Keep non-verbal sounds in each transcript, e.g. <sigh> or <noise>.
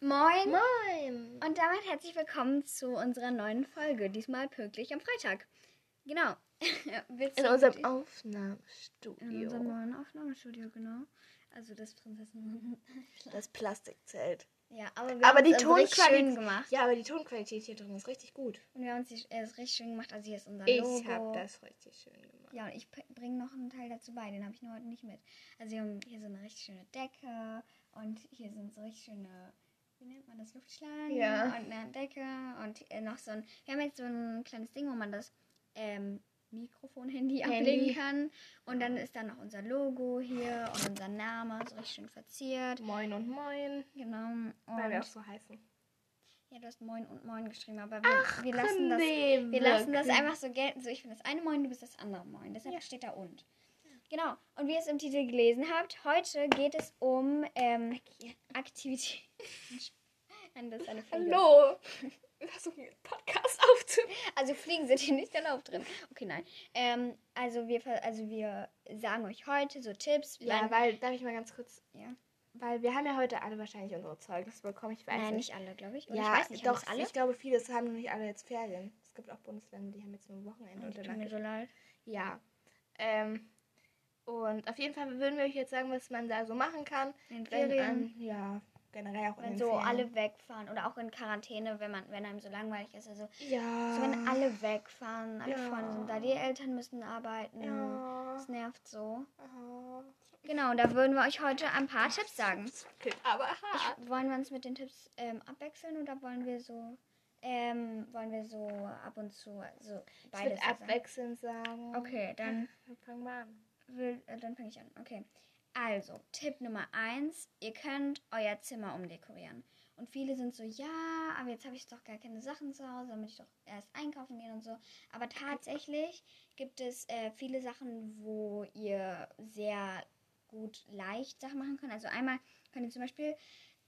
Moin Moin! und damit herzlich willkommen zu unserer neuen Folge, diesmal pünktlich am Freitag. Genau. <laughs> In unserem Aufnahmestudio. in unserem neuen Aufnahmestudio, genau. Also das Prinzessin. <laughs> das Plastikzelt. ja, aber wir Aber haben die es also richtig schön gemacht. Ja, aber die Tonqualität hier drin ist richtig gut. Und wir haben die- äh, es richtig schön gemacht. Also hier ist unser Ich Logo. habe das richtig schön gemacht. Ja, und ich bringe noch einen Teil dazu bei, den habe ich nur heute nicht mit. Also wir haben hier so eine richtig schöne Decke und hier sind so richtig schöne, wie nennt man das, Luftschlangen Ja. und eine Decke und äh, noch so ein, wir haben jetzt so ein kleines Ding, wo man das ähm, Mikrofon-Handy Handy. ablegen kann. Und dann ist da noch unser Logo hier und unser Name, so richtig schön verziert. Moin und moin. Genau. Weil wir auch Und, so heißen. ja, du hast Moin und Moin geschrieben, aber wir, wir lassen das nee, wir lassen das einfach so gelten. So, ich bin das eine Moin, du bist das andere Moin. Deshalb Ja. steht da und. Genau. Und wie ihr es im Titel gelesen habt, heute geht es um ähm, Aktivität. Ist eine Fliege. Hallo! Wir versuchen den Podcast aufzunehmen. Also Fliegen sind hier nicht erlaubt drin. Okay, nein. Ähm, also wir also wir sagen euch heute so Tipps. Ja, weil, darf ich mal ganz kurz. ja. Weil wir haben ja heute alle wahrscheinlich unsere Zeugnisse bekommen. Ich weiß Nein, nicht. nicht alle, glaube ich. Oder Ja, ich weiß nicht, doch, alle? ich glaube, viele haben noch nicht alle jetzt Ferien. Es gibt auch Bundesländer, die haben jetzt nur Wochenende Oh, tut mir so leid. Ja. Ähm, und auf jeden Fall würden wir euch jetzt sagen, was man da so machen kann. In Ferien. ähm, ja, generell auch in wenn den so Ferien. alle wegfahren oder auch in Quarantäne, wenn man, wenn einem so langweilig ist. Also Ja. So, wenn alle wegfahren, alle Ja. Freunde sind da, die Eltern müssen arbeiten. Ja. Das nervt so. Aha. Genau, da würden wir euch heute ein paar Tipps sagen. Aber hart. Ich, wollen wir uns mit den Tipps ähm, abwechseln oder wollen wir so, ähm, wollen wir so ab und zu, also Ich beides sagen? abwechselnd sagen. Okay, dann, <laughs> Fangen wir an. Will, äh, dann fange ich an. Okay. Also, Tipp Nummer eins, ihr könnt euer Zimmer umdekorieren. Und viele sind so, ja, aber jetzt habe ich doch gar keine Sachen zu Hause, damit ich doch erst einkaufen gehen und so. Aber tatsächlich gibt es äh, viele Sachen, wo ihr sehr gut leicht Sachen machen könnt. Also einmal könnt ihr zum Beispiel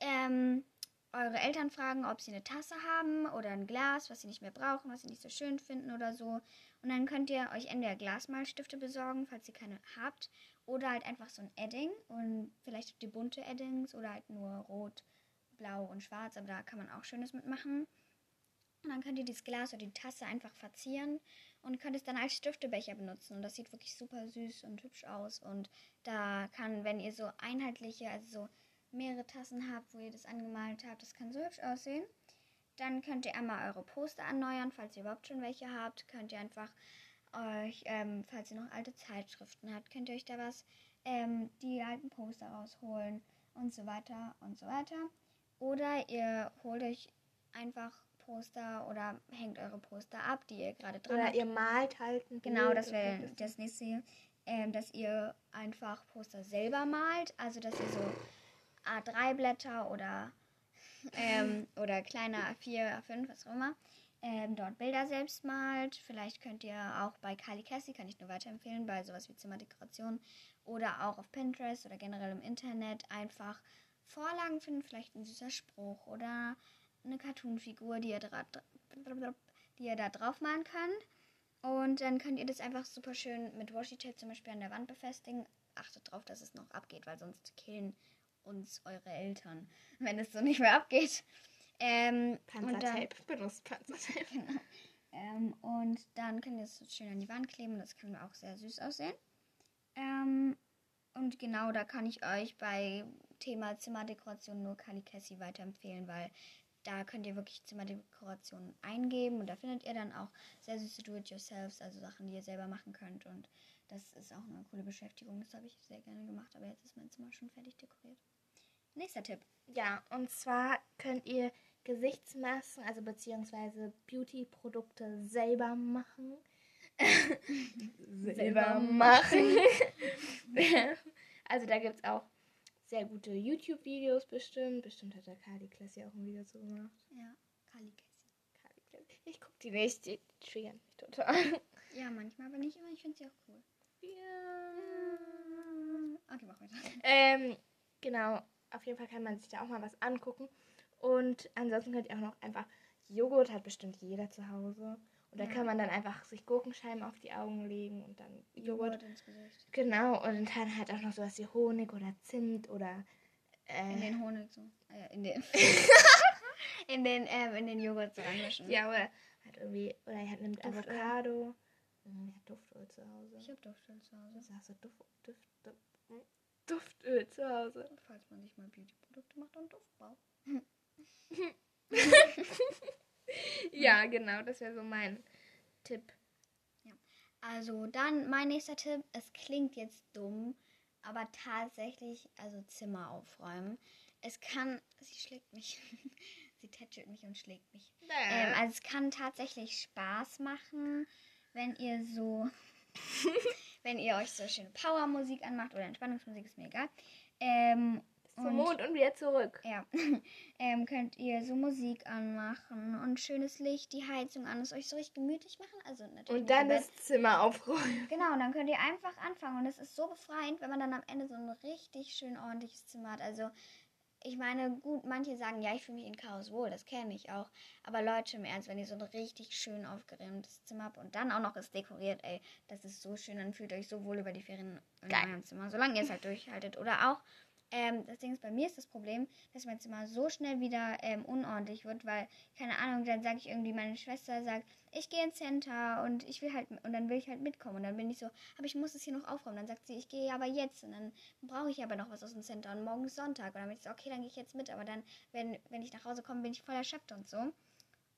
ähm, eure Eltern fragen, ob sie eine Tasse haben oder ein Glas, was sie nicht mehr brauchen, was sie nicht so schön finden oder so. Und dann könnt ihr euch entweder Glasmalstifte besorgen, falls ihr keine habt, oder halt einfach so ein Edding. Und vielleicht habt ihr bunte Eddings oder halt nur rot, blau und schwarz, aber da kann man auch Schönes mitmachen. Und dann könnt ihr dieses Glas oder die Tasse einfach verzieren und könnt es dann als Stiftebecher benutzen. Und das sieht wirklich super süß und hübsch aus. Und da kann, wenn ihr so einheitliche, also so mehrere Tassen habt, wo ihr das angemalt habt, das kann so hübsch aussehen. Dann könnt ihr einmal eure Poster erneuern, falls ihr überhaupt schon welche habt. Könnt ihr einfach euch, ähm, falls ihr noch alte Zeitschriften habt, könnt ihr euch da was, ähm, die alten Poster rausholen und so weiter und so weiter. Oder ihr holt euch einfach Poster oder hängt eure Poster ab, die ihr gerade dran Oder habt. ihr malt halt ein Genau, Bild das oder wäre das- das nächste, ähm, dass ihr einfach Poster selber malt. Also, dass ihr so A3-Blätter oder, ähm, oder kleine A4, A5, was auch immer, ähm, dort Bilder selbst malt. Vielleicht könnt ihr auch bei Kali Cassie, kann ich nur weiterempfehlen, bei sowas wie Zimmerdekoration oder auch auf Pinterest oder generell im Internet einfach Vorlagen finden, vielleicht ein süßer Spruch oder eine Cartoon-Figur, die ihr, die ihr da drauf malen könnt. Und dann könnt ihr das einfach super schön mit Washi-Tape zum Beispiel an der Wand befestigen. Achtet drauf, dass es noch abgeht, weil sonst killen uns eure Eltern, wenn es so nicht mehr abgeht. Ähm, und dann, Panzertape. Benutzt Panzertape. <laughs> genau. ähm, und dann könnt ihr es schön an die Wand kleben. Das kann auch sehr süß aussehen. Ähm, und genau da kann ich euch bei Thema Zimmerdekoration nur Kali Cassie weiterempfehlen, weil da könnt ihr wirklich Zimmerdekorationen eingeben und da findet ihr dann auch sehr süße Do-it-yourselfs, also Sachen, die ihr selber machen könnt. Und das ist auch eine coole Beschäftigung. Das habe ich sehr gerne gemacht, aber jetzt ist mein Zimmer schon fertig dekoriert. Nächster Tipp. Ja, und zwar könnt ihr Gesichtsmasken, also beziehungsweise Beauty-Produkte selber machen. Selber machen. <laughs> also da gibt es auch sehr gute YouTube-Videos bestimmt. Bestimmt hat der Kali Classy auch ein Video zu gemacht. Ja, Kali Cassie. Kali Classy. Ich guck die nicht, die triggern mich total. Ja, manchmal, aber nicht immer. Ich finde sie auch cool. ja. Okay, mach weiter. Ähm, genau, auf jeden Fall kann man sich da auch mal was angucken. Und ansonsten könnt ihr auch noch einfach, Joghurt hat bestimmt jeder zu Hause. Und da Ja. kann man dann einfach sich Gurkenscheiben auf die Augen legen und dann Joghurt. ins Gesicht. Genau, und dann halt auch noch sowas wie Honig oder Zimt oder Äh, In den Honig so. Äh, in den. <laughs> <laughs> in den, ähm, in den Joghurt so reinmischen. ja, oder hat irgendwie, oder er hat nimmt Duftöl. Avocado. Mhm, Er hat Duftöl zu Hause. Ich hab Duftöl zu Hause. Sagst du? Duft, Duft, Duft, hm? Duftöl zu Hause. Falls man sich mal Beauty-Produkte macht und Duft braucht. <laughs> Ja, genau, das wäre so mein Tipp. Also dann mein nächster Tipp. Es klingt jetzt dumm, aber tatsächlich, also Zimmer aufräumen. Es kann, sie schlägt mich, <laughs> sie tätschelt mich und schlägt mich. Ähm, also es kann tatsächlich Spaß machen, wenn ihr so, <laughs> wenn ihr euch so schöne Powermusik anmacht oder Entspannungsmusik, ist mir egal. Ähm, und- Mond und wieder zurück. ja, <laughs> ähm, könnt ihr so Musik anmachen und schönes Licht, die Heizung an, es euch so richtig gemütlich machen. Also natürlich Und dann das Zimmer aufräumen. <laughs> Genau, und dann könnt ihr einfach anfangen. Und es ist so befreiend, wenn man dann am Ende so ein richtig schön ordentliches Zimmer hat. Also, ich meine, gut, manche sagen, ja, ich fühle mich in Chaos wohl, das kenne ich auch. Aber Leute, im Ernst, wenn ihr so ein richtig schön aufgeräumtes Zimmer habt und dann auch noch ist dekoriert, ey, das ist so schön, dann fühlt euch so wohl über die Ferien in Geil. eurem Zimmer, solange ihr es halt durchhaltet. Oder auch, ähm, das Ding ist, bei mir ist das Problem, dass mein Zimmer so schnell wieder ähm, unordentlich wird, weil, keine Ahnung, dann sage ich irgendwie, meine Schwester sagt, ich gehe ins Center und ich will halt, und dann will ich halt mitkommen. Und dann bin ich so, aber ich muss es hier noch aufräumen. Dann sagt sie, ich gehe aber jetzt. Und dann brauche ich aber noch was aus dem Center. Und morgen ist Sonntag. Und dann bin ich so, okay, dann gehe ich jetzt mit. Aber dann, wenn, wenn ich nach Hause komme, bin ich voll erschöpft und so.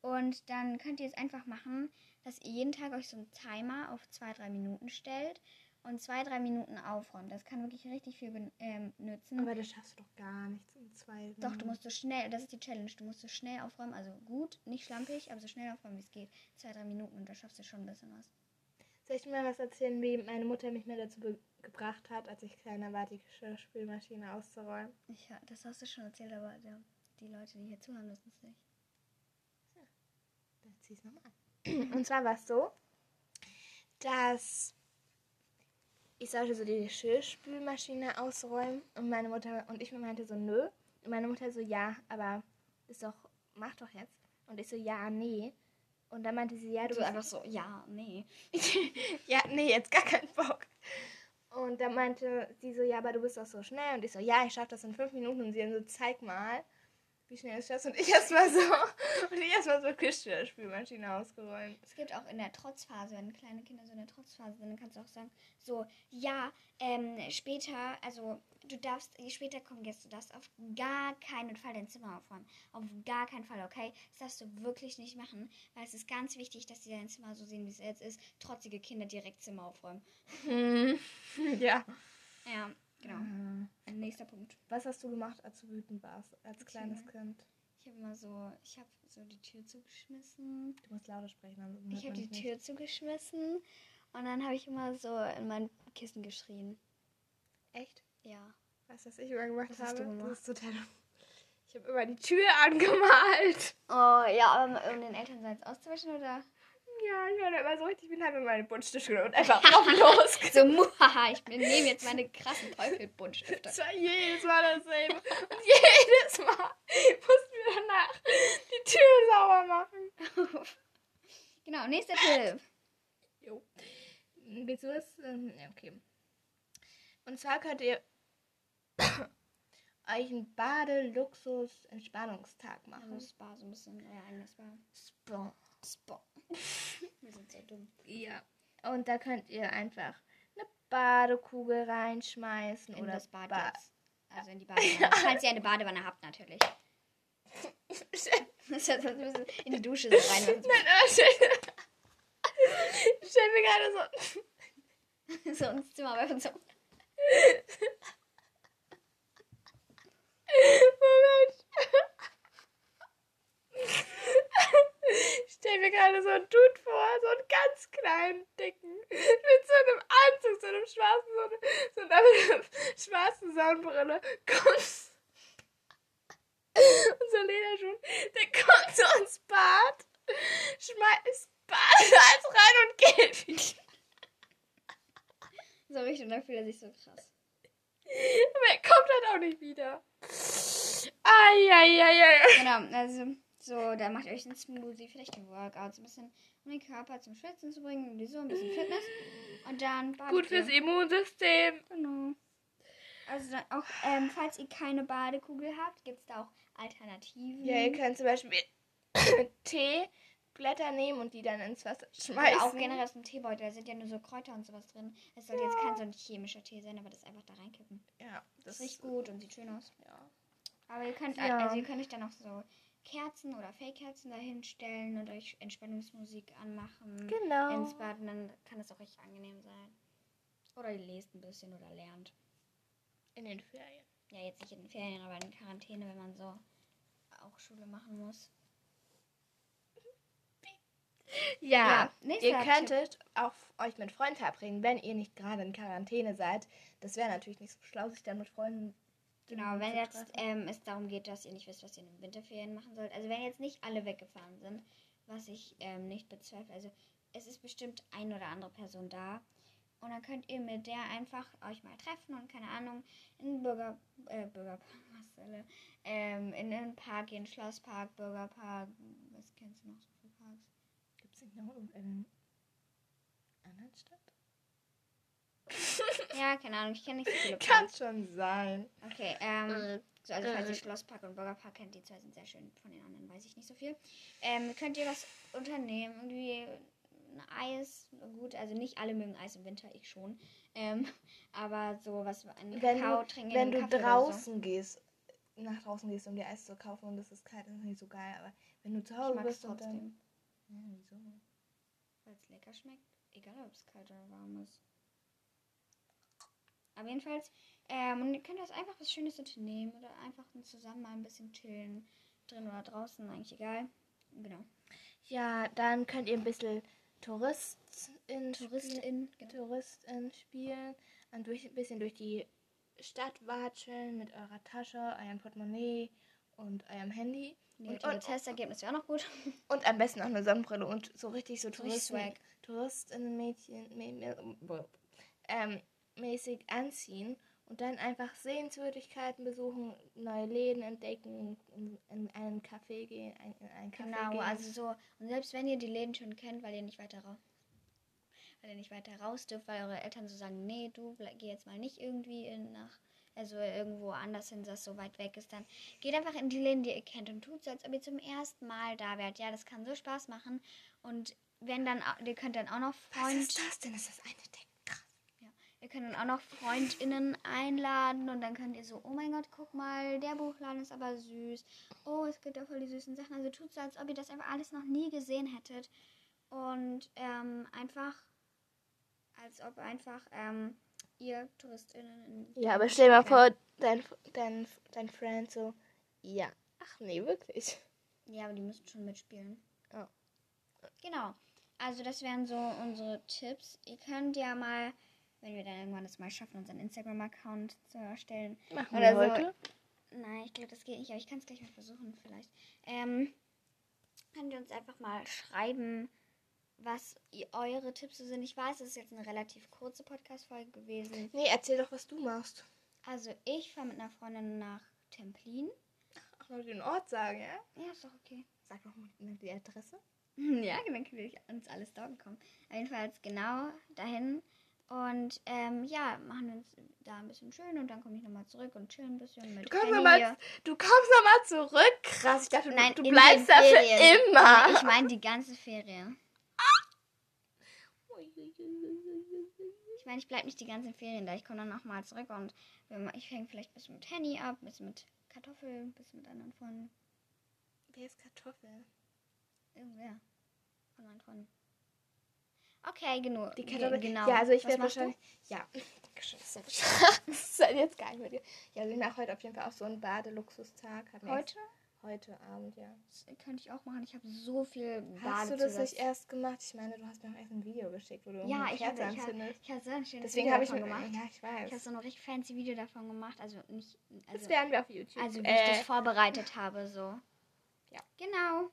Und dann könnt ihr es einfach machen, dass ihr jeden Tag euch so einen Timer auf zwei, drei Minuten stellt und zwei, drei Minuten aufräumt. Das kann wirklich richtig viel ähm, nützen. Aber das schaffst du doch gar nicht in zwei Doch, du musst so schnell, das ist die Challenge, du musst so schnell aufräumen, also gut, nicht schlampig, aber so schnell aufräumen, wie es geht. Zwei, drei Minuten und da schaffst du schon ein bisschen was. Soll ich dir mal was erzählen, wie meine Mutter mich mal dazu gebracht hat, als ich kleiner war, die Geschirrspülmaschine auszuräumen? Ich, ja, das hast du schon erzählt, aber der, die Leute, die hier zuhören, wissen es nicht. Dann zieh's nochmal an. <clears throat> Und zwar war es so, dass ich sollte so die Geschirrspülmaschine ausräumen und meine Mutter und ich meinte so, nö. Und meine Mutter so, ja, aber ist doch, mach doch jetzt. Und ich so, ja, nee. Und dann meinte sie, ja, du bist einfach so, ja, nee. <laughs> ja, nee, jetzt gar keinen Bock. Und dann meinte sie so, ja, aber du bist doch so schnell. Und ich so, ja, ich schaffe das in fünf Minuten. Und sie dann so, zeig mal, wie schnell du schaffst. Und ich erstmal so, <laughs> und ich erstmal so Geschirrspülmaschine ausgeräumt. Es gibt auch in der Trotzphase, wenn kleine Kinder so in der Trotzphase sind, dann kannst du auch sagen, so, ja, ähm, später, also du darfst, je später kommen Gäste, du darfst auf gar keinen Fall dein Zimmer aufräumen. Auf gar keinen Fall, okay? Das darfst du wirklich nicht machen, weil es ist ganz wichtig, dass sie dein Zimmer so sehen, wie es jetzt ist. Trotzige Kinder direkt Zimmer aufräumen. <laughs> Ja. Ja, genau. Äh, Nächster Punkt. Was hast du gemacht, als du wütend warst, als Erzähl kleines mal. Kind? Ich habe immer so, ich habe so die Tür zugeschmissen. Du musst lauter sprechen. Ich habe die Tür zugeschmissen und dann habe ich immer so in mein Kissen geschrien. Echt? Ja. Weißt du, was ich immer gemacht Was habe? hast du gemacht? Das ist total... Ich habe immer die Tür <laughs> angemalt. Oh, ja, um, um den Elternseins auszuwischen oder? Ja, ich war da immer so richtig, ich bin halt mit meinen Buntstifte genommen und einfach drauf los. <laughs> So, muhaha, ich nehme jetzt meine krassen Teufelbuntstifte. Es war jedes Mal dasselbe. Und <laughs> jedes Mal mussten wir danach die Tür sauber machen. <laughs> genau, nächster Tipp. Jo. Willst du das? Ähm, ja, okay. Und zwar könnt ihr <coughs> euch einen Bade-Luxus-Entspannungstag machen. Also Spa, so ein bisschen euer eigenes Spa. Spa. Spa. <laughs> Wir sind so dumm. Ja. Und da könnt ihr einfach eine Badekugel reinschmeißen In oder das Bad Ba- jetzt. Also in die <laughs> Badewanne. Falls ihr eine Badewanne habt, natürlich. <laughs> In die Dusche so rein. Nein, aber stell, stell mir gerade so So ins Zimmer werfen. So. Moment. Ich stell mir gerade so einen Dude vor, so einen ganz kleinen, dicken, mit so einem Anzug, so einem schwarzen, so, eine, so einer <laughs> schwarzen Sonnenbrille, kommt und so Lederschuhen, der kommt so ins Bad, schmeißt Badesalz rein und geht wieder. So richtig und dann fühlt er sich so krass. Aber er kommt halt auch nicht wieder. Eieieiei. Genau, also so, da macht ihr euch einen Smoothie, vielleicht ein Workout, so ein bisschen, um den Körper zum Schwitzen zu bringen, und so ein bisschen Fitness. Und dann Gut fürs. Immunsystem. Genau. Also dann auch, ähm, falls ihr keine Badekugel habt, gibt es da auch Alternativen. Ja, ihr könnt zum Beispiel <coughs> Teeblätter nehmen und die dann ins Wasser schmeißen. Oder auch generell aus dem Teebeutel, da sind ja nur so Kräuter und sowas drin. Es soll jetzt kein so ein chemischer Tee sein, aber das einfach da reinkippen. Ja, Das riecht gut und sieht schön aus. Ja. Aber ihr könnt, Ja. also ihr könnt euch dann noch so Kerzen oder Fake-Kerzen dahin stellen und euch Entspannungsmusik anmachen. Genau. Ins Bad und dann kann es auch richtig angenehm sein. Oder ihr lest ein bisschen oder lernt. In den Ferien. Ja, jetzt nicht in den Ferien, aber in Quarantäne, wenn man so auch Schule machen muss. <laughs> Ja, Ja, ihr Tipp. könntet auch euch mit Freunden verabreden, wenn ihr nicht gerade in Quarantäne seid. Das wäre natürlich nicht so schlau, sich dann mit Freunden Genau, wenn zu jetzt ähm, es darum geht, dass ihr nicht wisst, was ihr in den Winterferien machen sollt. Also wenn jetzt nicht alle weggefahren sind, was ich ähm, nicht bezweifle. Also es ist bestimmt ein oder andere Person da. Und dann könnt ihr mit der einfach euch mal treffen und keine Ahnung, in den Bürger, äh, Bürgerpark, er? ähm, in den Park gehen, Schlosspark, Bürgerpark, was kennst du noch so für Parks? Gibt es nicht noch irgendeinen anderen Stadt? Ja, keine Ahnung, ich kenne nicht so viele <laughs> Kann Parks. schon sein. Okay, ähm, so, also falls ihr äh. Schlosspark und Bürgerpark kennt, die zwei sind sehr schön. Von den anderen weiß ich nicht so viel. Ähm, könnt ihr was unternehmen? Irgendwie ein Eis, gut, also nicht alle mögen Eis im Winter, ich schon. Ähm, <laughs> aber so was, ein Wenn Kakao du, trinken, wenn du draußen gehst, nach draußen gehst, um dir Eis zu kaufen und es ist kalt, ist nicht so geil. Aber wenn du zu So. Hause bist und dann. trotzdem, Ja, wieso? weil es lecker schmeckt. Egal, ob es kalt oder warm ist. Aber jedenfalls, ähm, und ihr könnt das einfach was Schönes unternehmen oder einfach zusammen mal ein bisschen chillen. Drin oder draußen, eigentlich egal. Genau. Ja, dann könnt ihr ein bisschen Touristin, Touristin, genau. Touristin spielen und durch, ein bisschen durch die Stadt watscheln mit eurer Tasche, eurem Portemonnaie und eurem Handy. Negative und, und, Testergebnis wäre auch noch gut. <laughs> und am besten auch eine Sonnenbrille und so richtig so Touristen. Touristinnenmädchen mä- mä- ähm, mäßig anziehen und dann einfach Sehenswürdigkeiten besuchen, neue Läden entdecken, in, in einen Café gehen, ein, in einen Café Genau, gehen. also so. Und selbst wenn ihr die Läden schon kennt, weil ihr nicht weiter raus, weil ihr nicht weiter raus dürft, weil eure Eltern so sagen, nee, du geh jetzt mal nicht irgendwie in nach, also irgendwo anders hin, das so weit weg ist, dann geht einfach in die Läden, die ihr kennt und tut so, als ob ihr zum ersten Mal da wärt. Ja, das kann so Spaß machen. Und wenn dann, ihr könnt dann auch noch Was Freund, ist das denn? Ist das eine Deck? Dann auch noch FreundInnen einladen und dann könnt ihr so, oh mein Gott, guck mal, der Buchladen ist aber süß. Oh, es gibt da voll die süßen Sachen. Also tut so, als ob ihr das einfach alles noch nie gesehen hättet. Und ähm, einfach, als ob einfach ähm, ihr TouristInnen in Ja, aber stell dir mal vor, dein, dein, dein Friend so, ja. Ach nee, wirklich. Ja, aber die müssen schon mitspielen. Ja. Genau. Also das wären so unsere Tipps. Ihr könnt ja mal, wenn wir dann irgendwann das mal schaffen, unseren Instagram-Account zu erstellen. Machen Oder wir so. heute. Nein, ich glaube, das geht nicht, aber ich kann es gleich mal versuchen vielleicht. Ähm, könnt ihr uns einfach mal schreiben, was eure Tipps so sind. Ich weiß, es ist jetzt eine relativ kurze Podcast-Folge gewesen. Nee, erzähl doch, was du machst. Also ich fahre mit einer Freundin nach Templin. Ach, nur den Ort sagen, ja? Ja, ist doch okay. Sag doch mal die Adresse. <laughs> Ja, dann können wir uns alles dort kommen. Jedenfalls genau dahin. Und ähm, ja, machen uns da ein bisschen schön und dann komme ich nochmal zurück und chillen ein bisschen mit Du kommst nochmal hier. du kommst noch mal zurück. Krass, ich dachte, Nein, du, du bleibst da für immer. Ich meine die ganze Ferien. Ich meine, ich bleibe nicht die ganzen Ferien da. Ich komme dann nochmal zurück und ich hänge vielleicht ein bisschen mit Henny ab, ein bisschen mit Kartoffeln, ein bisschen mit anderen Freunden. Wer ist Kartoffel? Irgendwer von meinen Freunden. Okay, genug. Die Kartoffel. Genau. Ja, also ich werde machst du? wahrscheinlich. Ja. <laughs> Das ist das ist halt jetzt gar nicht mit dir. Ja, also ich mache heute auf jeden Fall auch so einen Badeluxustag. Heute? Heute Abend, ja. Das könnte ich auch machen. Ich habe so viel Hast du das nicht erst gemacht? Ich meine, du hast mir auch erst ein Video geschickt, wo du Ja, ich habe ich hab, ich hab so ein schönes Deswegen Video habe ich davon mir gemacht. Ja, ich Ich habe weiß. so ein richtig fancy Video davon gemacht. Also nicht. Also, Das werden wir auf YouTube. also wie äh, ich das vorbereitet habe, so. Ja. Genau.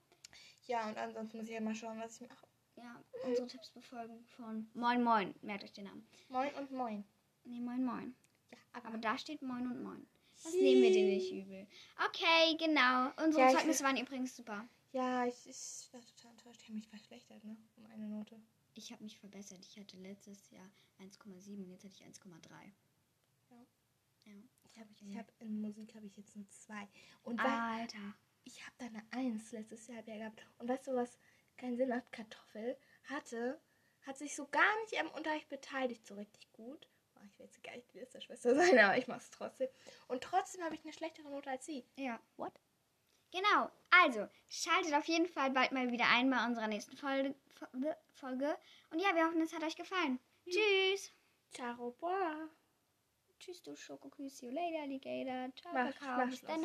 ja, und ansonsten muss ich ja mal schauen, was ich mache. Ja, unsere Tipps befolgen von Moin Moin. Merkt euch den Namen. Moin und moin. Nee, Moin Moin. Ja, Aber da steht Moin und Moin. Das nehmen wir dir nicht übel. Okay, genau. Unsere Ja, Zeugnisse waren übrigens super. Ja, ich, ich war total enttäuscht. Ich habe mich verschlechtert, ne? Um eine Note. Ich habe mich verbessert. Ich hatte letztes Jahr 1,7 und jetzt hatte ich 1,3. Ja. Ja. Ich habe ich hab, in Musik habe ich jetzt nur zwei. Und weil, Alter. ich habe da eine Eins letztes Jahr gehabt. Und weißt du, was keinen Sinn hat? Kartoffel hatte, hat sich so gar nicht am Unterricht beteiligt, so richtig gut. Oh, ich will jetzt gar nicht die der Schwester <laughs> sein, aber ich mache es trotzdem. Und trotzdem habe ich eine schlechtere Note als sie. Ja. What? Genau. Also, schaltet auf jeden Fall bald mal wieder ein bei unserer nächsten Folge. Folge. Und ja, wir hoffen, es hat euch gefallen. Tschüss. Ciao, boah. Tschüss, du Schokoküss. See you later, Alligator. Ciao, Kakao. Bis dann.